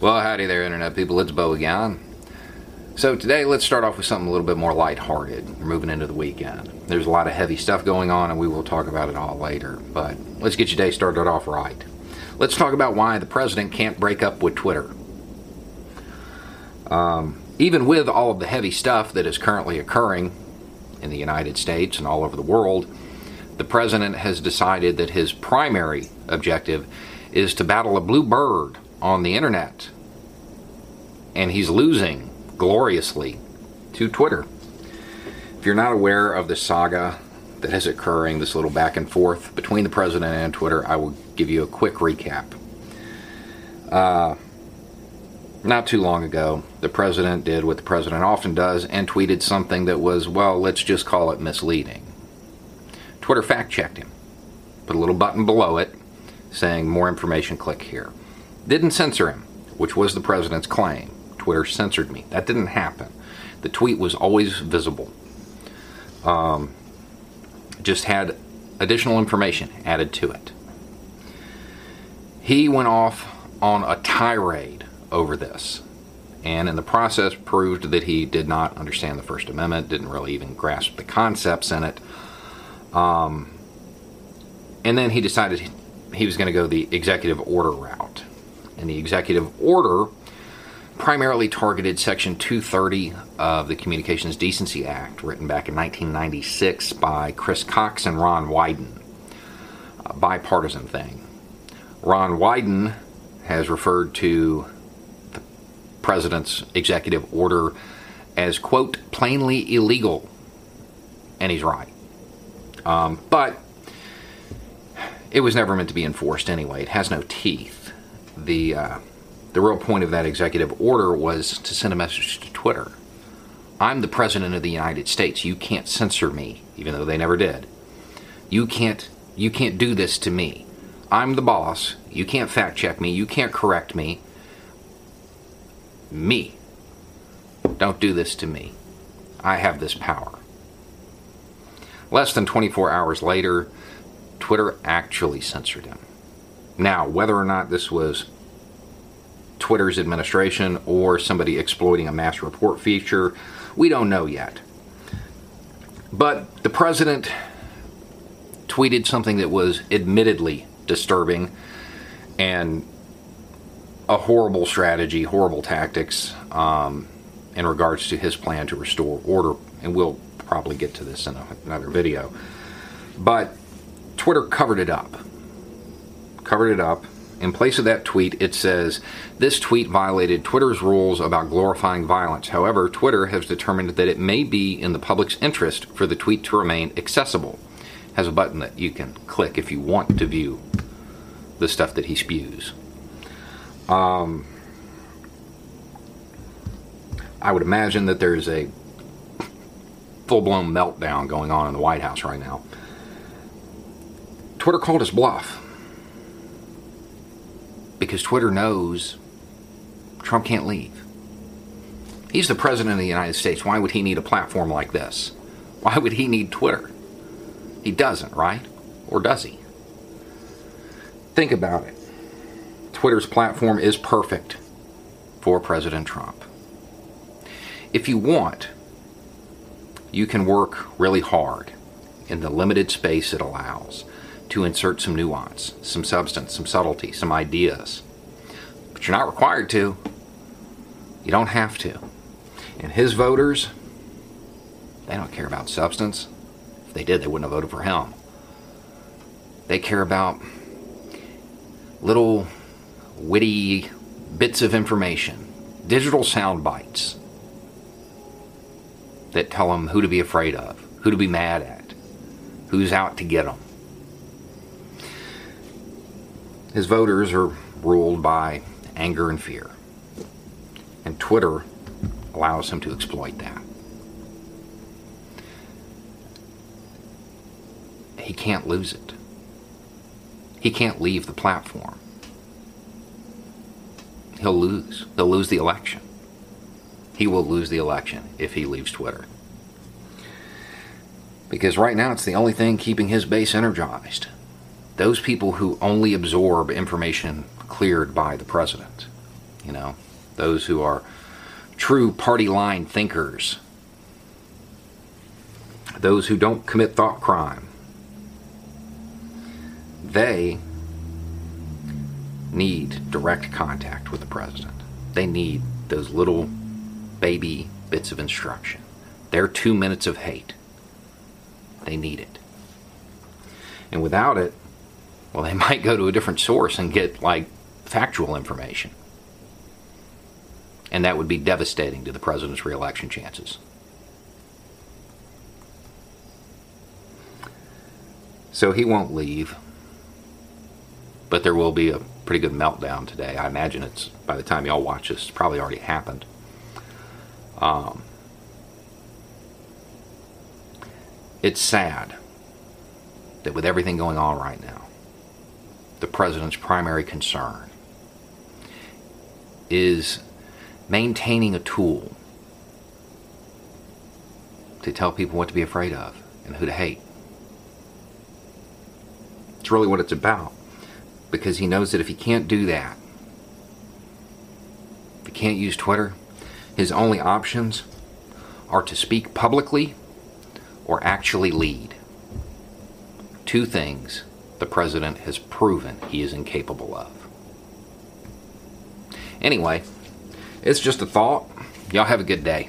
Well, howdy there, Internet people. It's Beau again. So, today let's start off with something a little bit more lighthearted. We're moving into the weekend. There's a lot of heavy stuff going on, and we will talk about it all later. But let's get your day started off right. Let's talk about why the president can't break up with Twitter. Um, even with all of the heavy stuff that is currently occurring in the United States and all over the world, the president has decided that his primary objective is to battle a blue bird on the internet. And he's losing gloriously to Twitter. If you're not aware of the saga that is occurring, this little back and forth between the president and Twitter, I will give you a quick recap. Uh, not too long ago, the president did what the president often does and tweeted something that was, well, let's just call it misleading. Twitter fact checked him, put a little button below it saying more information, click here. Didn't censor him, which was the president's claim. Twitter censored me. That didn't happen. The tweet was always visible. Um, just had additional information added to it. He went off on a tirade over this, and in the process proved that he did not understand the First Amendment, didn't really even grasp the concepts in it. Um, and then he decided he was going to go the executive order route. And the executive order primarily targeted Section 230 of the Communications Decency Act, written back in 1996 by Chris Cox and Ron Wyden. A bipartisan thing. Ron Wyden has referred to the president's executive order as, quote, plainly illegal. And he's right. Um, but it was never meant to be enforced anyway. It has no teeth. The uh, the real point of that executive order was to send a message to Twitter. I'm the president of the United States. You can't censor me, even though they never did. You can't you can't do this to me. I'm the boss. You can't fact check me. You can't correct me. Me. Don't do this to me. I have this power. Less than 24 hours later, Twitter actually censored him. Now, whether or not this was Twitter's administration or somebody exploiting a mass report feature. We don't know yet. But the president tweeted something that was admittedly disturbing and a horrible strategy, horrible tactics um, in regards to his plan to restore order. And we'll probably get to this in a, another video. But Twitter covered it up. Covered it up in place of that tweet, it says, This tweet violated Twitter's rules about glorifying violence. However, Twitter has determined that it may be in the public's interest for the tweet to remain accessible. It has a button that you can click if you want to view the stuff that he spews. Um, I would imagine that there's a full blown meltdown going on in the White House right now. Twitter called his bluff because Twitter knows Trump can't leave. He's the president of the United States. Why would he need a platform like this? Why would he need Twitter? He doesn't, right? Or does he? Think about it. Twitter's platform is perfect for President Trump. If you want, you can work really hard in the limited space it allows to insert some nuance, some substance, some subtlety, some ideas. But you're not required to. You don't have to. And his voters, they don't care about substance. If they did, they wouldn't have voted for him. They care about little witty bits of information, digital sound bites that tell them who to be afraid of, who to be mad at, who's out to get them. His voters are ruled by anger and fear. And Twitter allows him to exploit that. He can't lose it. He can't leave the platform. He'll lose. He'll lose the election. He will lose the election if he leaves Twitter. Because right now it's the only thing keeping his base energized. Those people who only absorb information cleared by the president. You know, those who are true party line thinkers. Those who don't commit thought crime. They need direct contact with the president. They need those little baby bits of instruction. Their two minutes of hate. They need it. And without it, well, they might go to a different source and get like factual information. And that would be devastating to the president's reelection chances. So he won't leave. But there will be a pretty good meltdown today. I imagine it's, by the time y'all watch this, it's probably already happened. Um, it's sad that with everything going on right now, the president's primary concern is maintaining a tool to tell people what to be afraid of and who to hate. It's really what it's about. Because he knows that if he can't do that, if he can't use Twitter, his only options are to speak publicly or actually lead. Two things the president has proven he is incapable of. Anyway, it's just a thought. Y'all have a good day.